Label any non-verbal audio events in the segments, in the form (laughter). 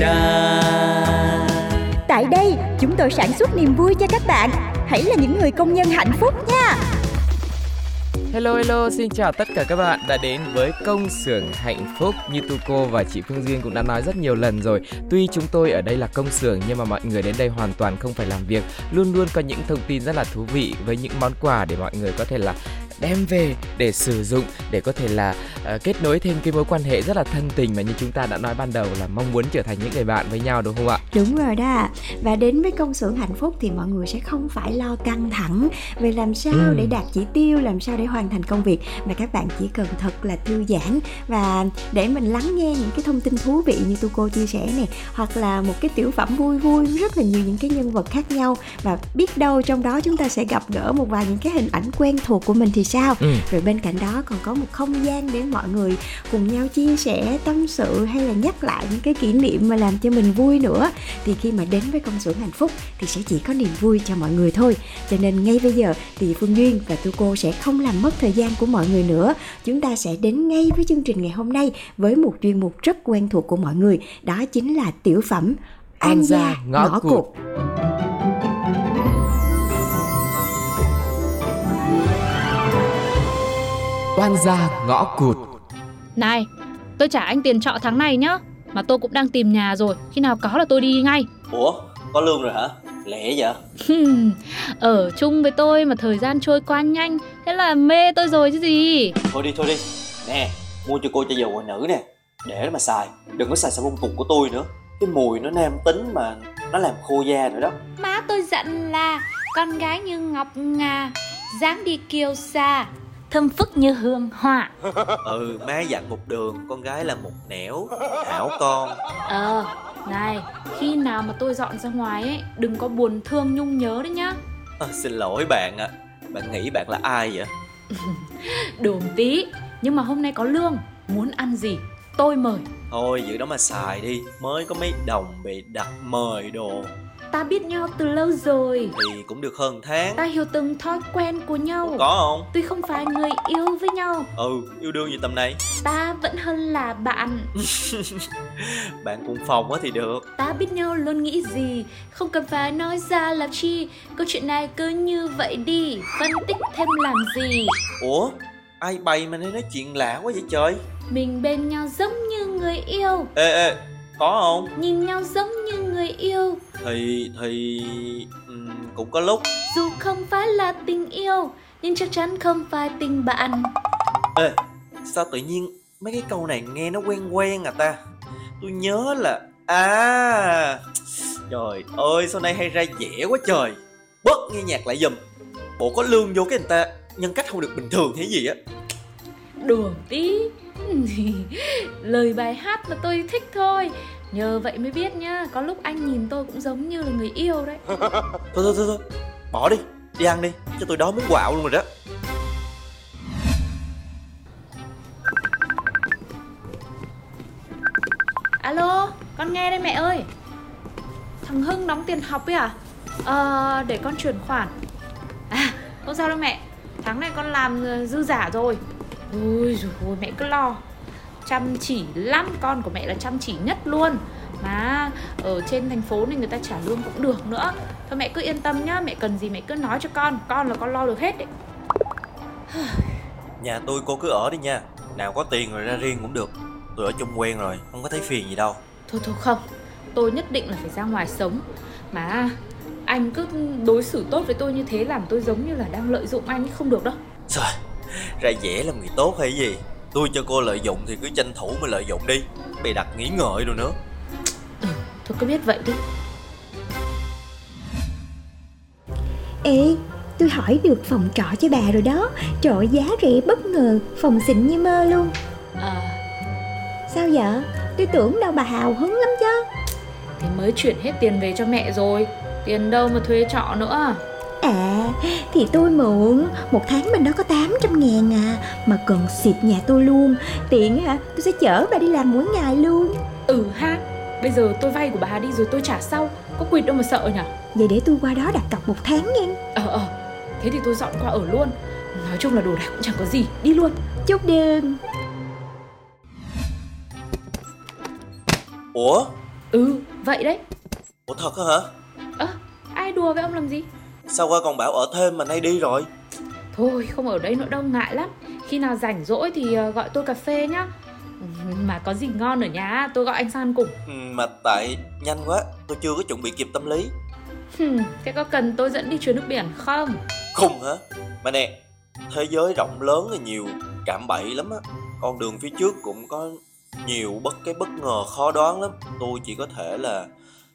đa. Tại đây, chúng tôi sản xuất niềm vui cho các bạn. Hãy là những người công nhân hạnh phúc nha. Hello hello, xin chào tất cả các bạn đã đến với công xưởng hạnh phúc như Tuco và chị Phương Duyên cũng đã nói rất nhiều lần rồi. Tuy chúng tôi ở đây là công xưởng nhưng mà mọi người đến đây hoàn toàn không phải làm việc, luôn luôn có những thông tin rất là thú vị với những món quà để mọi người có thể là đem về để sử dụng để có thể là uh, kết nối thêm cái mối quan hệ rất là thân tình mà như chúng ta đã nói ban đầu là mong muốn trở thành những người bạn với nhau đúng không ạ? Đúng rồi đó. Và đến với công xưởng hạnh phúc thì mọi người sẽ không phải lo căng thẳng về làm sao Ừ. để đạt chỉ tiêu, làm sao để hoàn thành công việc mà các bạn chỉ cần thật là thư giãn và để mình lắng nghe những cái thông tin thú vị như tu cô chia sẻ nè, hoặc là một cái tiểu phẩm vui vui rất là nhiều những cái nhân vật khác nhau và biết đâu trong đó chúng ta sẽ gặp gỡ một vài những cái hình ảnh quen thuộc của mình thì sao? Ừ. Rồi bên cạnh đó còn có một không gian để mọi người cùng nhau chia sẻ tâm sự hay là nhắc lại những cái kỷ niệm mà làm cho mình vui nữa thì khi mà đến với công xưởng hạnh phúc thì sẽ chỉ có niềm vui cho mọi người thôi cho nên ngay bây giờ thì phương duyên và tu cô sẽ không làm mất thời gian của mọi người nữa chúng ta sẽ đến ngay với chương trình ngày hôm nay với một chuyên mục rất quen thuộc của mọi người đó chính là tiểu phẩm An gia ngõ cụt. Oan gia ngõ cụt. Này, tôi trả anh tiền trọ tháng này nhá Mà tôi cũng đang tìm nhà rồi Khi nào có là tôi đi ngay Ủa, có lương rồi hả? Lẹ vậy? Ở chung với tôi mà thời gian trôi qua nhanh Thế là mê tôi rồi chứ gì Thôi đi, thôi đi. Nè, mua cho cô chai dầu ngoại nữ nè. Để đó mà xài. Đừng có xài xà bông cục của tôi nữa. Cái mùi nó nam tính mà nó làm khô da rồi đó. Má tôi dặn là con gái như ngọc ngà, dáng đi kiêu xa, thơm phức như hương hoa. Ừ, má dặn một đường, con gái là một nẻo, hảo con. Ờ, này, khi nào mà tôi dọn ra ngoài ấy Đừng có buồn thương nhung nhớ đấy nhá À, xin lỗi bạn ạ. Bạn nghĩ bạn là ai vậy? (laughs) Đùm tí Nhưng mà hôm nay có lương Muốn ăn gì tôi mời Thôi giữ đó mà xài đi. Mới có mấy đồng bị đặt mời đồ. Ta biết nhau từ lâu rồi Thì cũng được hơn tháng. Ta hiểu từng thói quen của nhau Có không? Tuy không phải người yêu với nhau Ừ, yêu đương gì tầm này. Ta vẫn hơn là bạn (laughs) Bạn cùng phòng á thì được. Ta biết nhau luôn nghĩ gì Không cần phải nói ra làm chi Câu chuyện này cứ như vậy đi Phân tích thêm làm gì Ủa? Ai bày mà nói chuyện lạ quá vậy trời? Mình bên nhau giống như người yêu Ê ê, có không? Nhìn nhau giống như người yêu. Thì thì ừm, cũng có lúc. Dù không phải là tình yêu Nhưng chắc chắn không phải tình bạn. Ê sao tự nhiên mấy cái câu này nghe nó quen quen à ta? Tôi nhớ là à trời ơi sau này hay ra vẻ quá trời. Bớt nghe nhạc lại giùm. Bộ có lương vô cái người ta nhân cách không được bình thường hay gì á? Đùa tí (laughs) Lời bài hát là tôi thích thôi. Nhờ vậy mới biết nhá Có lúc anh nhìn tôi cũng giống như là người yêu đấy. (laughs) Thôi thôi thôi thôi. Bỏ đi đi ăn đi cho tôi đói muốn quạo luôn rồi đó. Alo, con nghe đây mẹ ơi. Thằng Hưng đóng tiền học ấy à? Ờ, để con chuyển khoản. À, không sao đâu mẹ. Tháng này con làm ờ, dư giả rồi Ui dồi ôi, mẹ cứ lo. Chăm chỉ lắm, con của mẹ là chăm chỉ nhất luôn. Mà ở trên thành phố này người ta trả lương cũng được nữa. Thôi mẹ cứ yên tâm nhá, mẹ cần gì mẹ cứ nói cho con. Con là con lo được hết đấy. Nhà tôi cô cứ ở đi nha. Nào có tiền rồi ra riêng cũng được. Tôi ở chung quen rồi không có thấy phiền gì đâu. Thôi thôi không. Tôi nhất định là phải ra ngoài sống. Mà anh cứ đối xử tốt với tôi như thế làm tôi giống như là đang lợi dụng anh không được đâu. Trời, ra vẻ làm người tốt hay gì? Tôi cho cô lợi dụng thì cứ tranh thủ mà lợi dụng đi. Bày đặt nghĩ ngợi rồi nữa. Thôi cứ biết vậy đi Ê, tôi hỏi được phòng trọ cho bà rồi đó. Trời ơi, giá rẻ bất ngờ, phòng xịn như mơ luôn. À. Sao vậy? Tôi tưởng đâu bà hào hứng lắm chứ. Thì mới chuyển hết tiền về cho mẹ rồi. Tiền đâu mà thuê trọ nữa À, thì tôi mượn. Một tháng bên đó có 800 ngàn à. Mà cần xịt nhà tôi luôn. Tiện hả, tôi sẽ chở bà đi làm mỗi ngày luôn. Ừ ha Bây giờ tôi vay của bà đi rồi tôi trả sau. Có quỵt đâu mà sợ nhở? Vậy để tôi qua đó đặt cọc một tháng nha. Ờ ờ. Thế thì tôi dọn qua ở luôn. Nói chung là đồ đạc cũng chẳng có gì. Đi luôn. Chúc đơn. Ủa, Ừ vậy đấy. Ủa thật hả? Ơ ai đùa với ông làm gì Sao qua còn bảo ở thêm mà nay đi rồi? Thôi không ở đây nữa đâu ngại lắm. Khi nào rảnh rỗi thì ờ, gọi tôi cà phê nhá. (laughs) Mà có gì ngon ở nhà tôi gọi anh sang cùng. Ừ, Mà tại nhanh quá Tôi chưa có chuẩn bị kịp tâm lý. Hừm, (laughs) Thế có cần tôi dẫn đi chuyến nước biển không? Khùng hả? Mà nè Thế giới rộng lớn là nhiều Cạm bậy lắm á. Con đường phía trước cũng có nhiều bất cái bất ngờ khó đoán lắm. Tôi chỉ có thể là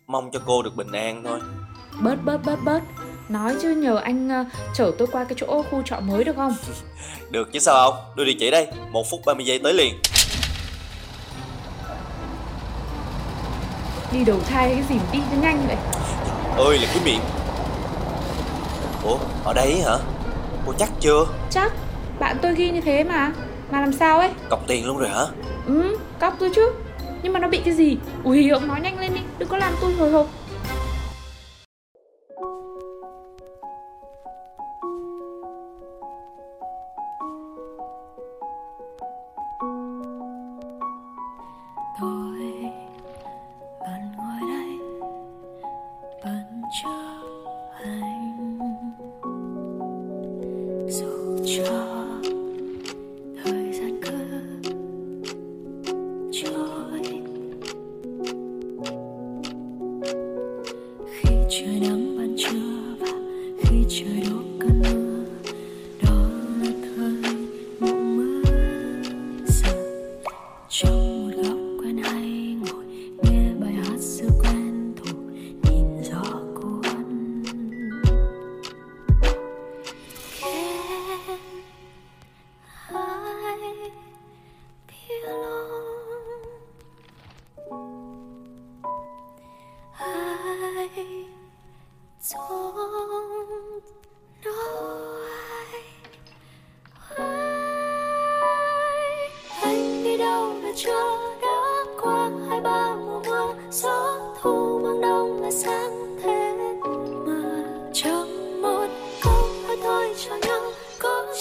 Mong cho cô được bình an thôi. Bớt bớt bớt bớt Nói chứ nhờ anh ờ, chở tôi qua cái chỗ khu trọ mới được không? (laughs) Được chứ sao không? Đưa địa chỉ đây 1 phút 30 giây tới liền. Đi đầu thai cái gì mà đi cho nhanh vậy? Ơi là cái miệng. Ủa ở đây hả? Cô chắc chưa? Chắc Bạn tôi ghi như thế mà. Mà làm sao ấy? Cọc tiền luôn rồi hả? Ừ cóc tôi chứ. Nhưng mà nó bị cái gì? Ui ông nói nhanh lên đi Đừng có làm tôi hồi hộp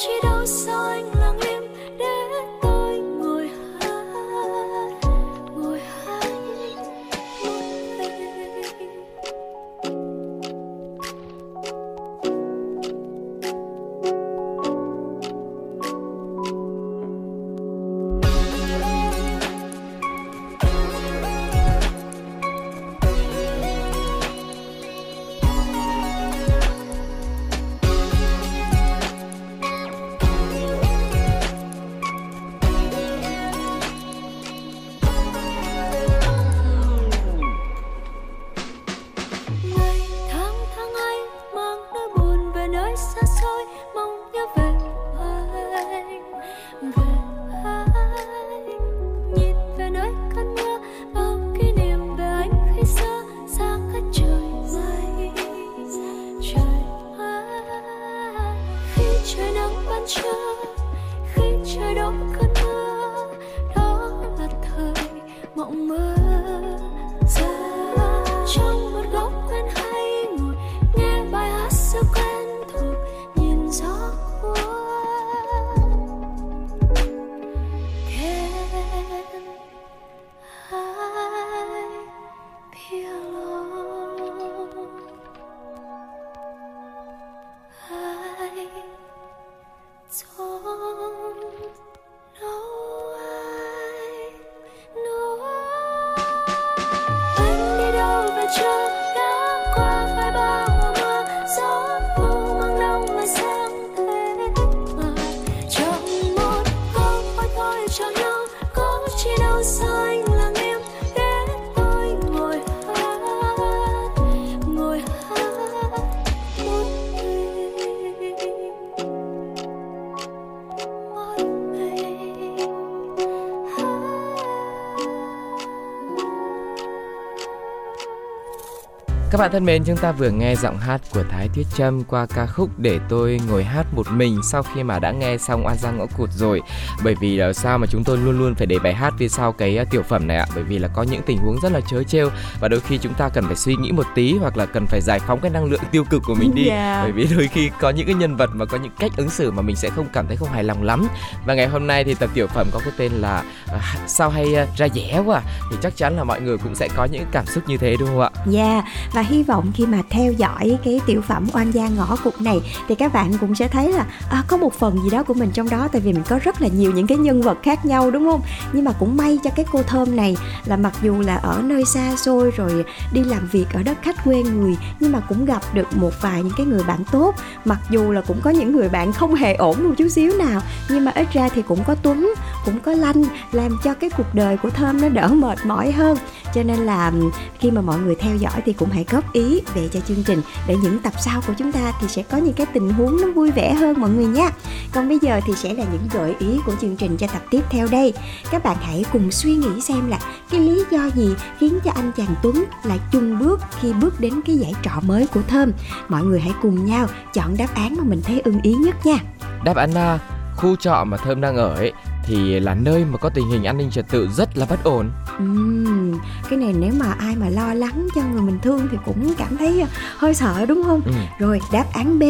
có chi đâu cơn mưa đó là thời mộng mơ. Các bạn thân mến, chúng ta vừa nghe giọng hát của Thái Tuyết Trâm qua ca khúc Để tôi ngồi hát một mình sau khi mà đã nghe xong Oan Giang Ngõ Cụt rồi. Bởi vì là sao mà chúng tôi luôn luôn phải để bài hát phía sau cái uh, tiểu phẩm này ạ? Bởi vì là có những tình huống rất là chớ trêu và đôi khi chúng ta cần phải suy nghĩ một tí hoặc là cần phải giải phóng cái năng lượng tiêu cực của mình đi. Dạ. Bởi vì đôi khi có những cái nhân vật mà có những cách ứng xử mà mình sẽ không cảm thấy không hài lòng lắm. Và ngày hôm nay thì tập tiểu phẩm có cái tên là uh, sao hay uh, ra dẻ quá thì chắc chắn là mọi người cũng sẽ có những cảm xúc như thế đúng không ạ? Dạ và hy vọng khi mà theo dõi cái tiểu phẩm oan gia ngõ cục này thì các bạn cũng sẽ thấy là à, có một phần gì đó của mình trong đó tại vì mình có rất là nhiều những cái nhân vật khác nhau đúng không? Nhưng mà cũng may cho cái cô thơm này là mặc dù là ở nơi xa xôi rồi đi làm việc ở đất khách quê người nhưng mà cũng gặp được một vài những cái người bạn tốt. Mặc dù là cũng có những người bạn không hề ổn một chút xíu nào nhưng mà ít ra thì cũng có tuấn cũng có lanh làm cho cái cuộc đời của thơm nó đỡ mệt mỏi hơn cho nên là khi mà mọi người theo dõi thì cũng hãy góp ý về cho chương trình. Để những tập sau của chúng ta thì sẽ có những cái tình huống nó vui vẻ hơn mọi người nha còn bây giờ thì sẽ là những gợi ý của chương trình cho tập tiếp theo đây. Các bạn hãy cùng suy nghĩ xem là cái lý do gì khiến cho anh chàng Tuấn lại chung bước khi bước đến cái giải trọ mới của Thơm. Mọi người hãy cùng nhau chọn đáp án mà mình thấy ưng ý nhất nha. Đáp án A, khu trọ mà Thơm đang ở ấy thì là nơi mà có tình hình an ninh trật tự rất là bất ổn. Uhm, cái này nếu mà ai mà lo lắng cho người mình thương thì cũng cảm thấy ờ, hơi sợ đúng không? Ừ. Rồi đáp án B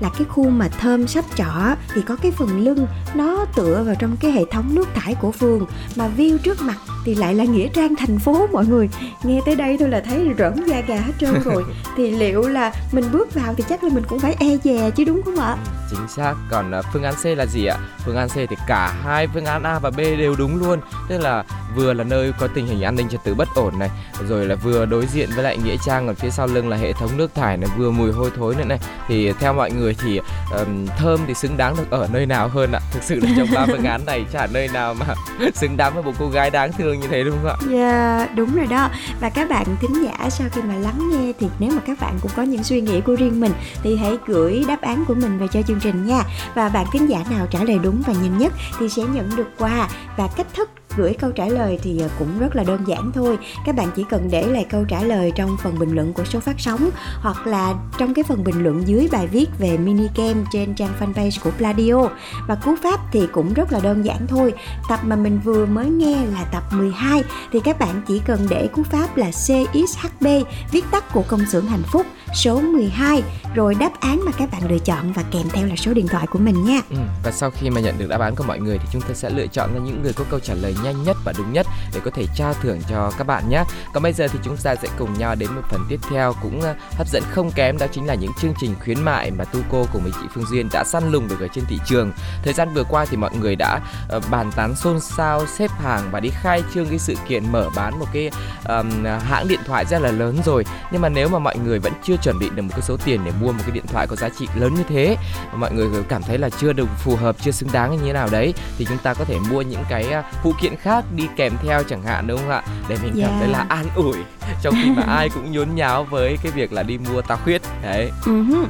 là cái khu mà thơm sắp trọ thì có cái phần lưng nó tựa vào trong cái hệ thống nước thải của phường mà view trước mặt thì lại là nghĩa trang thành phố mọi người. Nghe tới đây thôi là thấy rỡn da gà hết trơn (laughs) rồi. thì liệu là mình bước vào thì chắc là mình cũng phải e dè chứ đúng không ạ? Chính xác. Còn à, phương án C là gì ạ? Phương án C thì cả hai phương án A và B đều đúng luôn. Tức là vừa là nơi có tình hình an ninh trật tự bất ổn này, rồi là vừa đối diện với lại nghĩa trang ở phía sau lưng là hệ thống nước thải này, vừa mùi hôi thối nữa này. Thì theo mọi người thì um, thơm thì xứng đáng được ở nơi nào hơn ạ? Thực sự là trong ba phương án này chả nơi nào mà (laughs) xứng đáng với một cô gái đáng thương như thế đúng không ạ? Dạ đúng rồi đó Và các bạn thính giả sau khi mà lắng nghe Thì nếu mà các bạn cũng có những suy nghĩ của riêng mình Thì hãy gửi đáp án của mình về cho chương trình nha Và bạn thính giả nào trả lời đúng và nhanh nhất Thì sẽ nhận được quà Và cách thức gửi câu trả lời thì ờ, cũng rất là đơn giản thôi. Các bạn chỉ cần để lại câu trả lời trong phần bình luận của số phát sóng hoặc là trong cái phần bình luận dưới bài viết về mini game trên trang fanpage của Pladio. Và cú pháp thì cũng rất là đơn giản thôi. Tập mà mình vừa mới nghe là tập 12 thì các bạn chỉ cần để cú pháp là CXHB viết tắt của công xưởng hạnh phúc, số 12 rồi đáp án mà các bạn lựa chọn và kèm theo là số điện thoại của mình nha. Ừ. Và sau khi mà nhận được đáp án của mọi người thì chúng ta sẽ lựa chọn ra những người có câu trả lời nhanh nhanh nhất và đúng nhất để có thể trao thưởng cho các bạn nhé. Còn bây giờ thì chúng ta sẽ cùng nhau đến một phần tiếp theo cũng ờ, hấp dẫn không kém đó chính là những chương trình khuyến mại mà Tuco cùng với chị Phương Duyên đã săn lùng được ở trên thị trường. Thời gian vừa qua thì mọi người đã ờ, bàn tán xôn xao xếp hàng và đi khai trương cái sự kiện mở bán một cái um, hãng điện thoại rất là lớn rồi. Nhưng mà nếu mà mọi người vẫn chưa chuẩn bị được một cái số tiền để mua một cái điện thoại có giá trị lớn như thế mọi người cảm thấy là chưa được phù hợp chưa xứng đáng như thế nào đấy thì chúng ta có thể mua những cái ờ, phụ kiện khác đi kèm theo chẳng hạn đúng không ạ? Để mình cảm thấy Yeah. là an ủi trong khi mà ai cũng nhốn nháo với cái việc là đi mua táo khuyết. Đấy. Hứ.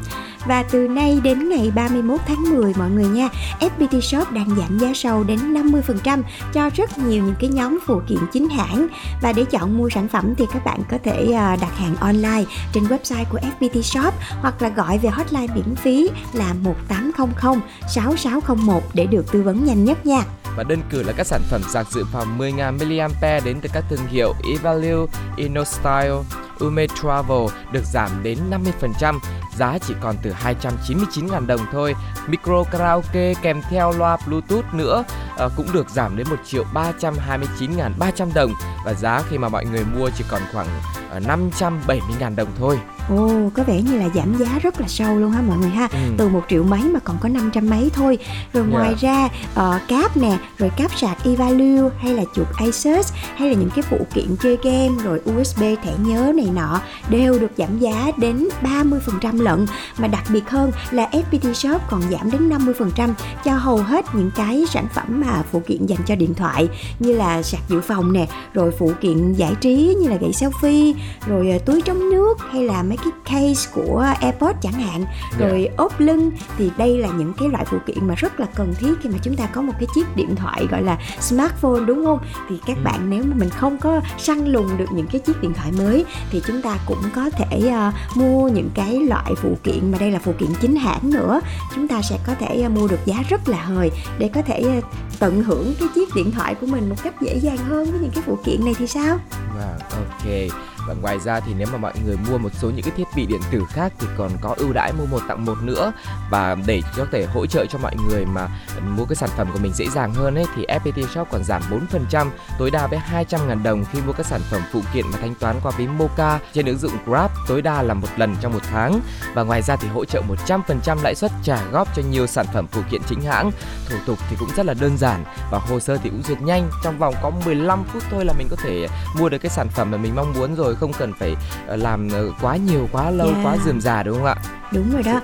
Và từ nay đến ngày 31 tháng 10 mọi người nha FPT Shop đang giảm giá sâu đến 50% cho rất nhiều những cái nhóm phụ kiện chính hãng. Và để chọn mua sản phẩm thì các bạn có thể à, đặt hàng online trên website của FPT Shop Hoặc là gọi về hotline miễn phí là 1800 6601 để được tư vấn nhanh nhất nha và đơn cử là các sản phẩm sạc dự phòng 10.000 mAh đến từ các thương hiệu Evalue, InnoStyle, Ume Travel được giảm đến 50%, giá chỉ còn từ 299.000 đồng thôi. Micro karaoke kèm theo loa Bluetooth nữa ờ, cũng được giảm đến 1 triệu 329.300 đồng và giá khi mà mọi người mua chỉ còn khoảng ờ, 570.000 đồng thôi. Ồ, có vẻ như là giảm giá rất là sâu luôn ha mọi người ha Ừ. Từ một triệu mấy mà còn có 500 mấy thôi Rồi ngoài ra ờ, cáp nè, rồi cáp sạc Evalue hay là chuột Asus Hay là những cái phụ kiện chơi game rồi USB thẻ nhớ này nọ Đều được giảm giá đến 30% lận Mà đặc biệt hơn là FPT Shop còn giảm đến 50% Cho hầu hết những cái sản phẩm mà phụ kiện dành cho điện thoại Như là sạc dự phòng nè, rồi phụ kiện giải trí như là gậy selfie Rồi ờ, túi chống nước hay là mấy mấy cái case của AirPods chẳng hạn. Rồi ốp lưng thì đây là những cái loại phụ kiện mà rất là cần thiết khi mà chúng ta có một cái chiếc điện thoại gọi là smartphone đúng không? Thì các Ừ. bạn nếu mà mình không có săn lùng được những cái chiếc điện thoại mới thì thì chúng ta cũng có thể uh, mua những cái loại phụ kiện mà đây là phụ kiện chính hãng nữa chúng ta sẽ có thể uh, mua được giá rất là hời để có thể uh, tận hưởng cái chiếc điện thoại của mình một cách dễ dàng hơn với những cái phụ kiện này thì sao wow, ok. Và ngoài ra thì nếu mà mọi người mua một số những cái thiết bị điện tử khác thì còn có ưu đãi mua một tặng một nữa. Và để có thể hỗ trợ cho mọi người mà mua cái sản phẩm của mình dễ dàng hơn ấy, thì FPT Shop còn giảm 4% tối đa với 200 ngàn đồng khi mua các sản phẩm phụ kiện mà thanh toán qua ví Moca trên ứng dụng Grab tối đa là một lần trong một tháng. Và ngoài ra thì hỗ trợ 100% lãi suất trả góp cho nhiều sản phẩm phụ kiện chính hãng. Thủ tục thì cũng rất là đơn giản và hồ sơ thì cũng duyệt nhanh, trong vòng có 15 phút thôi là mình có thể mua được cái sản phẩm mà mình mong muốn rồi không cần phải ờ, làm ờ, quá nhiều quá lâu Yeah. quá dườm già đúng không ạ Đúng rồi đó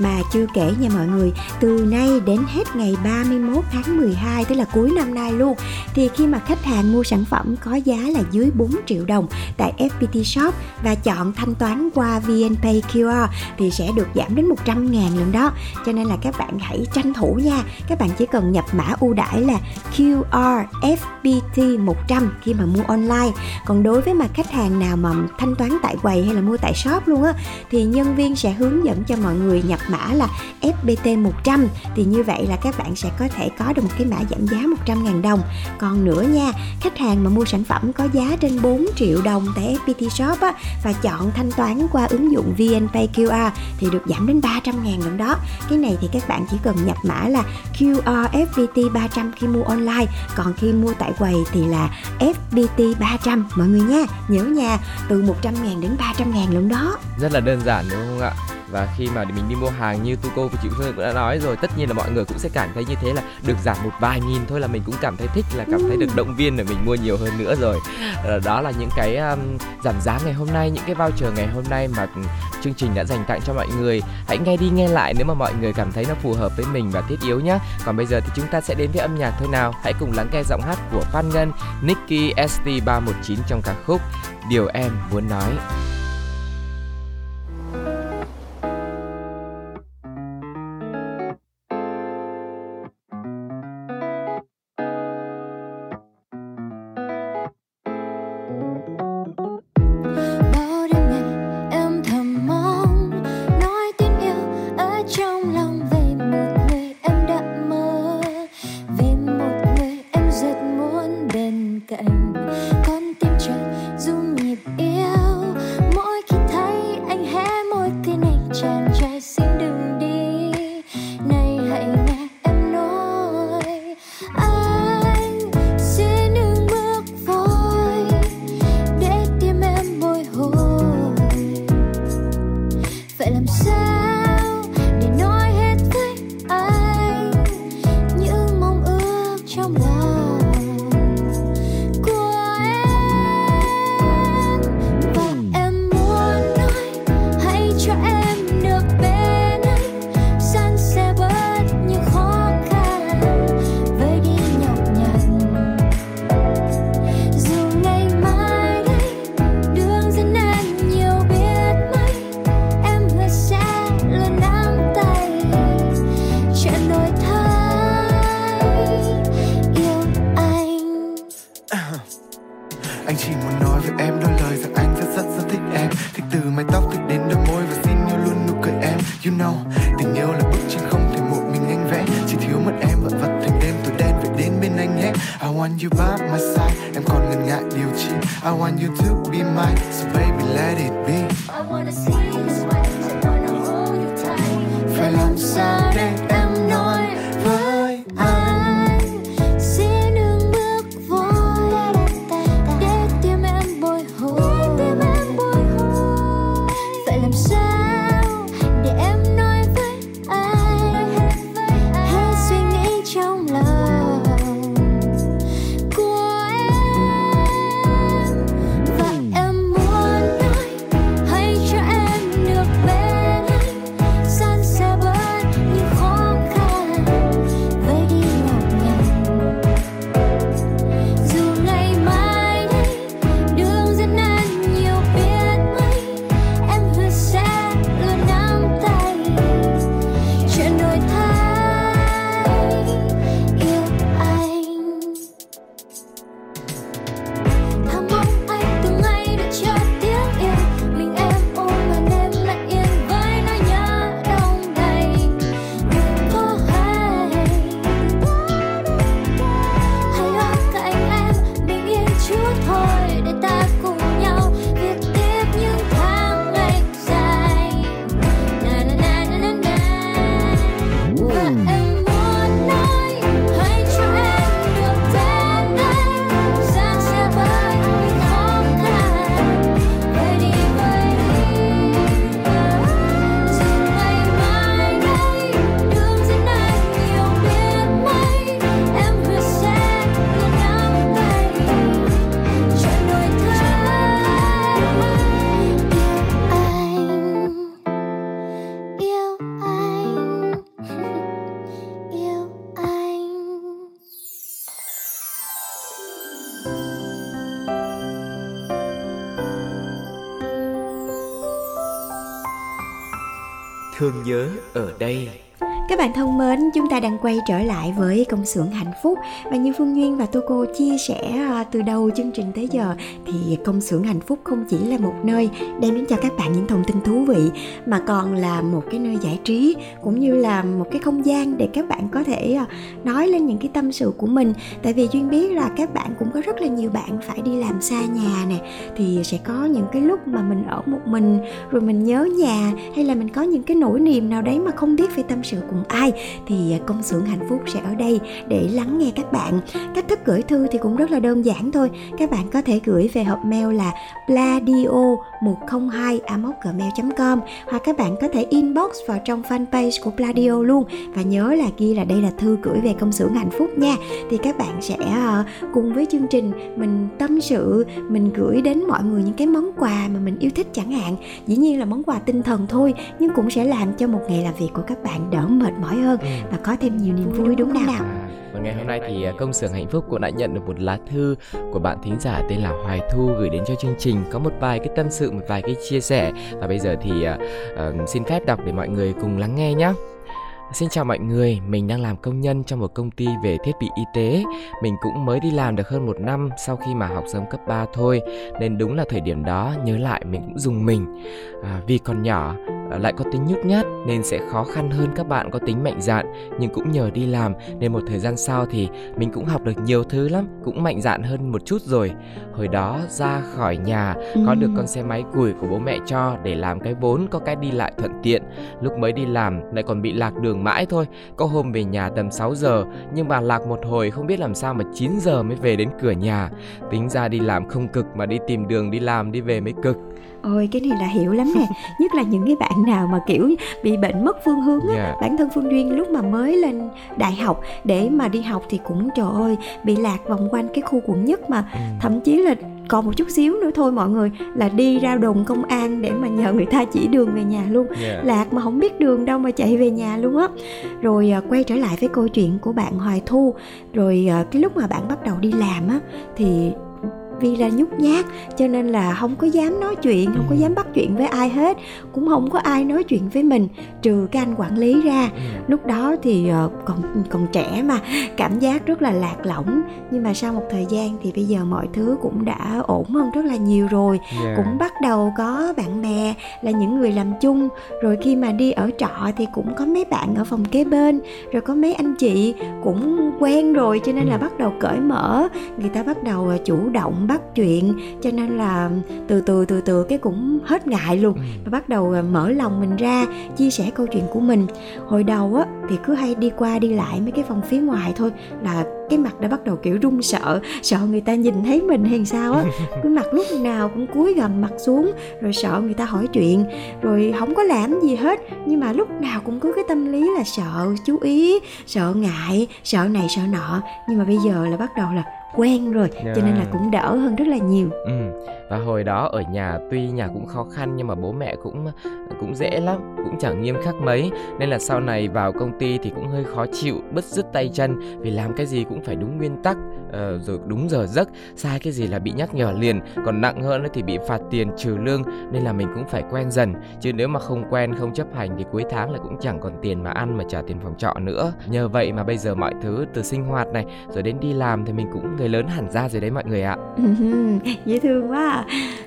mà chưa kể nha mọi người, Từ nay đến hết ngày 31 tháng 12 Tức là cuối năm nay luôn, Thì khi mà khách hàng mua sản phẩm có giá là dưới 4 triệu đồng Tại FPT Shop Và chọn thanh toán qua VNPay QR Thì sẽ được giảm đến 100 ngàn lần đó. Cho nên là các bạn hãy tranh thủ nha, Các bạn chỉ cần nhập mã ưu đãi là QR FPT 100 khi mà mua online. Còn đối với mà khách hàng nào mà thanh toán tại quầy hay là mua tại shop luôn á, thì nhân viên sẽ hướng dẫn cho mọi người nhập mã là FPT100 thì như vậy là các bạn sẽ có thể có được một cái mã giảm giá 100.000 đồng. Còn nữa nha, khách hàng mà mua sản phẩm có giá trên 4 triệu đồng tại FPT Shop á, và chọn thanh toán qua ứng dụng VNPay QR thì được giảm đến 300.000 đồng đó. Cái này thì các bạn chỉ cần nhập mã là QR FPT 300 khi mua online. Còn khi mua tại quầy thì là FPT 300 mọi người nha, nhớ nha, từ 100.000 đến 300.000 lần đó. Rất là đơn giản, đúng không ạ? Và khi mà mình đi mua hàng như Tuco và chị Phương cũng đã nói rồi tất nhiên là mọi người cũng sẽ cảm thấy như thế là được giảm một vài nghìn thôi là mình cũng cảm thấy thích là cảm thấy được động viên để mình mua nhiều hơn nữa rồi. Ờ, đó là những cái um, giảm giá ngày hôm nay những cái voucher ngày hôm nay mà ừ, chương trình đã dành tặng cho mọi người. Hãy nghe đi nghe lại nếu mà mọi người cảm thấy nó phù hợp với mình và thiết yếu nhé còn bây giờ thì chúng ta sẽ đến với âm nhạc thôi nào. Hãy cùng lắng nghe giọng hát của Phan Ngân Nicky ST319 trong ca khúc Điều em muốn nói thương nhớ ở đây các bạn thân mến, chúng ta đang quay trở lại với công xưởng hạnh phúc. Và như Phương Duyên và Tô Cô chia sẻ à, từ đầu chương trình tới giờ thì công xưởng hạnh phúc không chỉ là một nơi đem đến cho các bạn những thông tin thú vị mà còn là một cái nơi giải trí cũng như là một cái không gian để các bạn có thể à, nói lên những cái tâm sự của mình. Tại vì Duyên biết là các bạn cũng có rất là nhiều bạn phải đi làm xa nhà nè thì sẽ có những cái lúc mà mình ở một mình rồi mình nhớ nhà hay là mình có những cái nỗi niềm nào đấy mà không biết phải tâm sự cùng ai, thì à, công xưởng hạnh phúc sẽ ở đây để lắng nghe các bạn. Cách thức gửi thư thì cũng rất là đơn giản thôi. Các bạn có thể gửi về hộp mail là pladio 102 gmail com hoặc các bạn có thể inbox vào trong fanpage của pladio luôn. Và nhớ là ghi là đây là thư gửi về công xưởng hạnh phúc nha. Thì các bạn sẽ à, cùng với chương trình mình tâm sự, mình gửi đến mọi người những cái món quà mà mình yêu thích chẳng hạn. Dĩ nhiên là món quà tinh thần thôi, nhưng cũng sẽ làm cho một ngày làm việc của các bạn đỡ mệt mỏi hơn ừ. và có thêm nhiều niềm vui đúng không nào à, và ngày hôm nay thì à, công xưởng hạnh phúc cũng đã nhận được một lá thư của bạn thính giả tên là Hoài Thu gửi đến cho chương trình có một vài cái tâm sự một vài cái chia sẻ và bây giờ thì uh, xin phép đọc để mọi người cùng lắng nghe nhé. Xin chào mọi người, mình đang làm công nhân trong một công ty về thiết bị y tế. Mình cũng mới đi làm được hơn một năm sau khi mà học xong cấp 3 thôi, nên đúng là thời điểm đó nhớ lại mình cũng dùng mình. À, vì còn nhỏ lại có tính nhút nhát nên sẽ khó khăn hơn các bạn có tính mạnh dạn nhưng cũng nhờ đi làm nên một thời gian sau thì mình cũng học được nhiều thứ lắm cũng mạnh dạn hơn một chút rồi. Hồi đó ra khỏi nhà có được con xe máy củi của bố mẹ cho để làm cái vốn có cái đi lại thuận tiện. Lúc mới đi làm lại còn bị lạc đường mãi thôi. Có hôm về nhà tầm 6 giờ nhưng mà lạc một hồi không biết làm sao mà 9 giờ mới về đến cửa nhà. Tính ra đi làm không cực mà đi tìm đường đi làm đi về mới cực ôi cái này là hiểu lắm nè (laughs) nhất là những cái bạn nào mà kiểu bị bệnh mất phương hướng á yeah. Dạ. bản thân phương duyên lúc mà mới lên đại học để mà đi học thì cũng trời ơi bị lạc vòng quanh cái khu quận nhất mà ừ. thậm chí là còn một chút xíu nữa thôi mọi người là đi ra đồn công an để mà nhờ người ta chỉ đường về nhà luôn yeah. Dạ. lạc mà không biết đường đâu mà chạy về nhà luôn á rồi à, quay trở lại với câu chuyện của bạn hoài thu rồi à, cái lúc mà bạn bắt đầu đi làm á thì vì là nhút nhát cho nên là không có dám nói chuyện không có dám bắt chuyện với ai hết cũng không có ai nói chuyện với mình trừ cái anh quản lý ra ừ. lúc đó thì ờ, còn còn trẻ mà cảm giác rất là lạc lõng nhưng mà sau một thời gian thì bây giờ mọi thứ cũng đã ổn hơn rất là nhiều rồi yeah. cũng bắt đầu có bạn bè là những người làm chung rồi khi mà đi ở trọ thì cũng có mấy bạn ở phòng kế bên rồi có mấy anh chị cũng quen rồi cho nên là ừ. bắt đầu cởi mở người ta bắt đầu ờ, chủ động bắt chuyện cho nên là từ từ từ từ cái cũng hết ngại luôn. Ừ. và bắt đầu à, mở lòng mình ra chia sẻ câu chuyện của mình. Hồi đầu á thì cứ hay đi qua đi lại mấy cái phòng phía ngoài thôi là cái mặt đã bắt đầu kiểu run sợ sợ người ta nhìn thấy mình hay sao á. (laughs) Cái mặt lúc nào cũng cúi gầm mặt xuống rồi sợ người ta hỏi chuyện. Rồi không có làm gì hết nhưng mà lúc nào cũng có cái tâm lý là sợ chú ý sợ ngại sợ này sợ nọ. Nhưng mà bây giờ là bắt đầu là quen rồi yeah. cho nên là cũng đỡ hơn rất là nhiều ừ. và hồi đó ở nhà tuy nhà cũng khó khăn nhưng mà bố mẹ cũng cũng dễ lắm cũng chẳng nghiêm khắc mấy nên là sau này vào công ty thì cũng hơi khó chịu bứt rứt tay chân vì làm cái gì cũng phải đúng nguyên tắc uh, rồi đúng giờ giấc sai cái gì là bị nhắc nhở liền còn nặng hơn thì bị phạt tiền trừ lương nên là mình cũng phải quen dần. Chứ nếu mà không quen không chấp hành thì cuối tháng là cũng chẳng còn tiền mà ăn mà trả tiền phòng trọ nữa. Nhờ vậy mà bây giờ mọi thứ từ sinh hoạt này rồi đến đi làm thì mình cũng người lớn hẳn ra rồi đấy mọi người ạ. (laughs) Dễ thương quá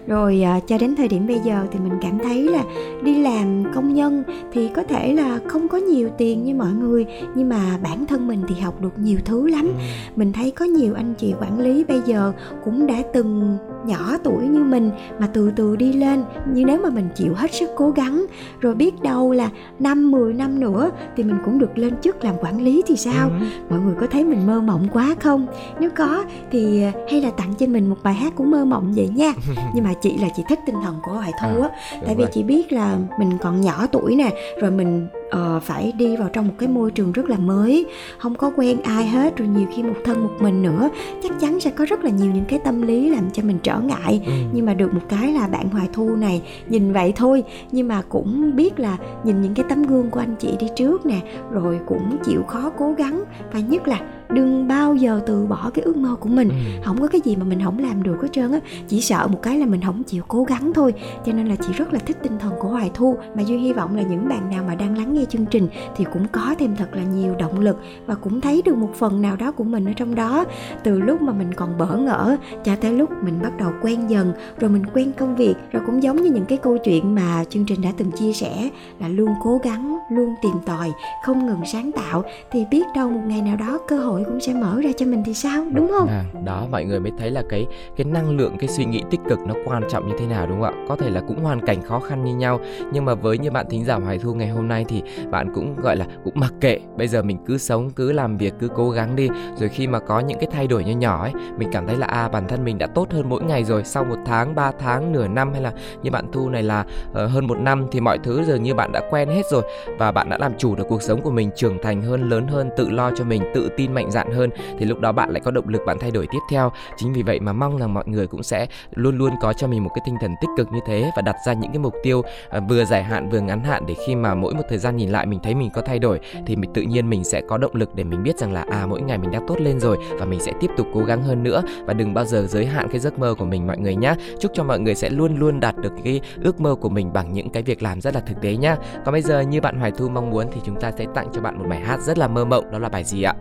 rồi à, cho đến thời điểm bây giờ thì mình cảm thấy là đi làm công nhân thì có thể là không có nhiều tiền như mọi người nhưng mà bản thân mình thì học được nhiều thứ lắm. Ừ. mình thấy có nhiều anh chị quản lý bây giờ cũng đã từng nhỏ tuổi như mình mà từ từ đi lên. Nhưng nếu mà mình chịu hết sức cố gắng rồi biết đâu là năm 10 năm nữa thì mình cũng được lên chức làm quản lý thì sao? Ừ. mọi người có thấy mình mơ mộng quá không? Nếu có thì hay là tặng cho mình một bài hát của mơ mộng vậy nha. (laughs) Nhưng mà chị là chị thích tinh thần của hoài thu á. à, tại vì chị biết là mình còn nhỏ tuổi nè rồi mình uh, phải đi vào trong một cái môi trường rất là mới không có quen ai hết rồi nhiều khi một thân một mình nữa. Chắc chắn sẽ có rất là nhiều những cái tâm lý làm cho mình trở ngại. Ừ. nhưng mà được một cái là bạn hoài thu này nhìn vậy thôi. Nhưng mà cũng biết là nhìn những cái tấm gương của anh chị đi trước nè rồi cũng chịu khó cố gắng. Và nhất là đừng bao giờ từ bỏ cái ước mơ của mình. Ừ. không có cái gì mà mình không làm được hết trơn á. Chỉ sợ một cái là mình không chịu cố gắng thôi. Cho nên là chị rất là thích tinh thần của hoài thu. Mà duy hy vọng là những bạn nào mà đang lắng nghe chương trình thì cũng có thêm thật là nhiều động lực và cũng thấy được một phần nào đó của mình ở trong đó. Từ lúc mà mình còn bỡ ngỡ cho tới lúc mình bắt đầu quen dần rồi mình quen công việc rồi cũng giống như những cái câu chuyện mà chương trình đã từng chia sẻ là luôn cố gắng luôn tìm tòi không ngừng sáng tạo thì biết đâu một ngày nào đó cơ hội cũng sẽ mở ra cho mình thì sao? Đúng không? à, đó mọi người mới thấy là cái cái năng lượng cái suy nghĩ tích cực nó quan trọng như thế nào đúng không ạ? Có thể là cũng hoàn cảnh khó khăn như nhau nhưng mà với như bạn thính giả hoài thu ngày hôm nay thì bạn cũng gọi là cũng mặc kệ. Bây giờ mình cứ sống cứ làm việc cứ cố gắng đi. Rồi khi mà có những cái thay đổi nhỏ nhỏ ấy mình cảm thấy là à bản thân mình đã tốt hơn mỗi ngày rồi. Sau một tháng ba tháng nửa năm hay là như bạn thu này là uh, hơn một năm thì mọi thứ giờ như bạn đã quen hết rồi. Và bạn đã làm chủ được cuộc sống của mình trưởng thành hơn lớn hơn tự lo cho mình tự tin mạnh dạn hơn, thì lúc đó bạn lại có động lực bạn thay đổi tiếp theo. Chính vì vậy mà mong rằng mọi người cũng sẽ luôn luôn có cho mình một cái tinh thần tích cực như thế và đặt ra những cái mục tiêu à, vừa dài hạn vừa ngắn hạn để khi mà mỗi một thời gian nhìn lại mình thấy mình có thay đổi, thì mình tự nhiên mình sẽ có động lực để mình biết rằng là à mỗi ngày mình đã tốt lên rồi và mình sẽ tiếp tục cố gắng hơn nữa. Và đừng bao giờ giới hạn cái giấc mơ của mình, mọi người nhé chúc cho mọi người sẽ luôn luôn đạt được cái ước mơ của mình bằng những cái việc làm rất là thực tế nhá. Còn bây giờ như bạn Hoài Thu mong muốn thì chúng ta sẽ tặng cho bạn một bài hát rất là mơ mộng, đó là bài gì ạ?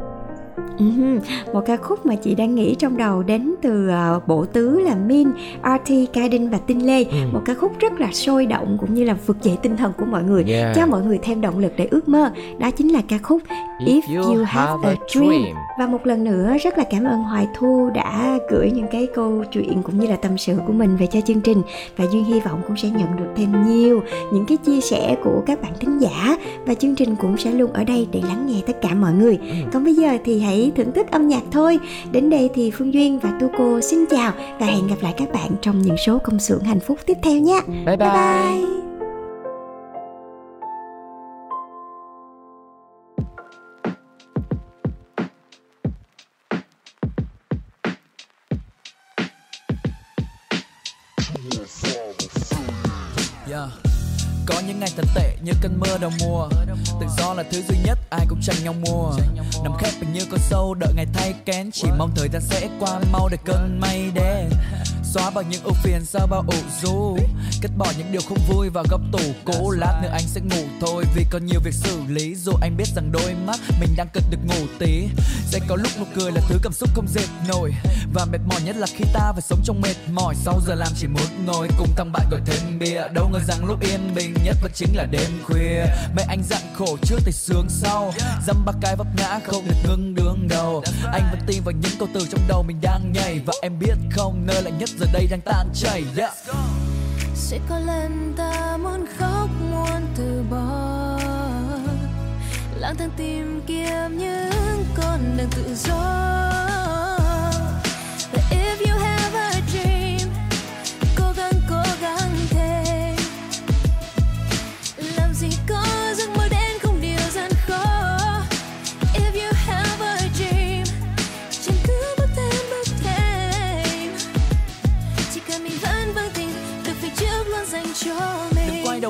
Một ca khúc mà chị đang nghĩ trong đầu đến từ uh, bộ tứ là Min, RT, Kaiden và Tinh Lê. Ừ. Một ca khúc rất là sôi động cũng như là vực dậy tinh thần của mọi người, yeah. cho mọi người thêm động lực để ước mơ. Đó chính là ca khúc If, If You, Have, a, dream. dream. Và một lần nữa rất là cảm ơn Hoài Thu đã gửi những cái câu chuyện cũng như là tâm sự của mình về cho chương trình và duyên hy vọng cũng sẽ nhận được thêm nhiều những cái chia sẻ của các bạn thính giả và chương trình cũng sẽ luôn ở đây để lắng nghe tất cả mọi người. Ừ. Còn bây giờ thì hãy thưởng thức âm nhạc thôi. Đến đây thì phương duyên và tu cô xin chào và hẹn gặp lại các bạn trong những số công xưởng hạnh phúc tiếp theo nhé. Bye bye, bye, bye. Ngày thật tệ như cơn mưa đầu mùa. Tự do là thứ duy nhất, ai cũng tranh nhau mua. Nằm khép mình như con sâu, đợi ngày thay kén. Chỉ mong thời gian sẽ qua, mau để cơn mây đến xóa bằng những ưu phiền sau bao ủ rũ. Cất bỏ những điều không vui vào góc tủ cũ. Lát nữa anh sẽ ngủ thôi vì còn nhiều việc xử lý. Dù anh biết rằng đôi mắt mình đang cần được ngủ tí. Sẽ có lúc nụ cười là thứ cảm xúc không dệt nổi. Và mệt mỏi nhất là khi ta phải sống trong mệt mỏi. Sau giờ làm chỉ muốn ngồi cùng thằng bạn gọi thêm bia. Đâu ngờ rằng lúc yên bình nhất vẫn chính là đêm khuya. Mấy anh dặn khổ trước thì sướng sau. Dăm ba cái vấp ngã không được ngưng đường đầu. Anh vẫn tin vào những câu từ trong đầu mình đang nhảy. Và em biết không nơi lạnh nhất giờ đây đang tan chảy, yeah. sẽ có lần ta muốn khóc, muốn từ bỏ. Lang thang tìm kiếm những con đường tự do.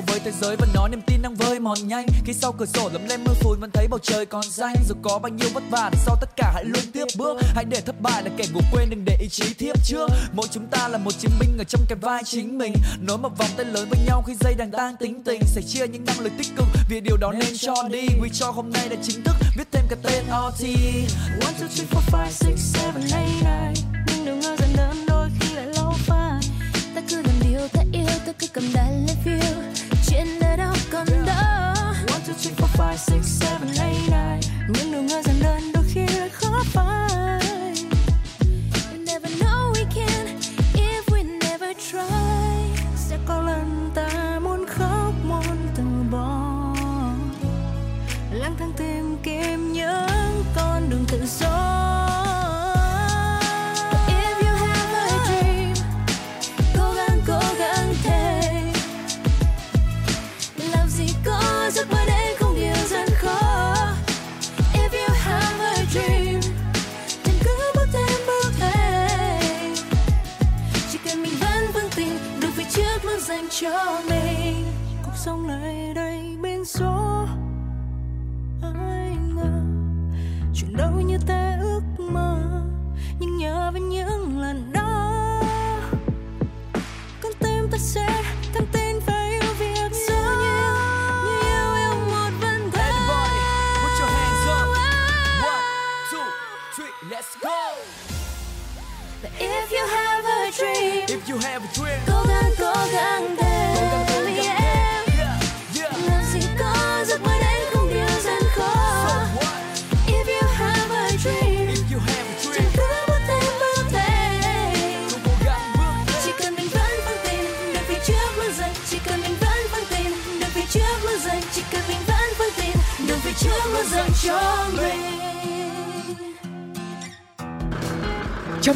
Đầu với thế giới và nói niềm tin đang vơi mòn nhanh. Khi sau cửa sổ lấm lên mưa phùn vẫn thấy bầu trời còn xanh. Dù có bao nhiêu vất vả, sau tất cả hãy luôn tiếp bước. Hãy để thất bại là kẻ ngủ quên, đừng để ý chí thiếp trước. Mỗi chúng ta là một chiến binh ở trong cái vai chính mình. Nối một vòng tay lớn với nhau khi dây đang tan tính tình. Sẽ chia những năng lực tích cực, vì điều đó nên cho đi. Vì cho hôm nay đã chính thức viết thêm cái tên RT one, two, three, four, five, six, seven, eight, nine. Nhưng đừng ngờ dần đơn đôi khi lại lâu phai. Ta cứ làm điều ta yêu, ta cứ cầm đàn lên phiêu chuyện nơi đâu còn đó one two three four five six seven eight nine. Những nụ ngơ dần đơn đôi khi lại khó phai. You never know we can if we never try. Sẽ có lần ta muốn khóc muốn từ bỏ. Lang thang tìm kiếm những con đường tự do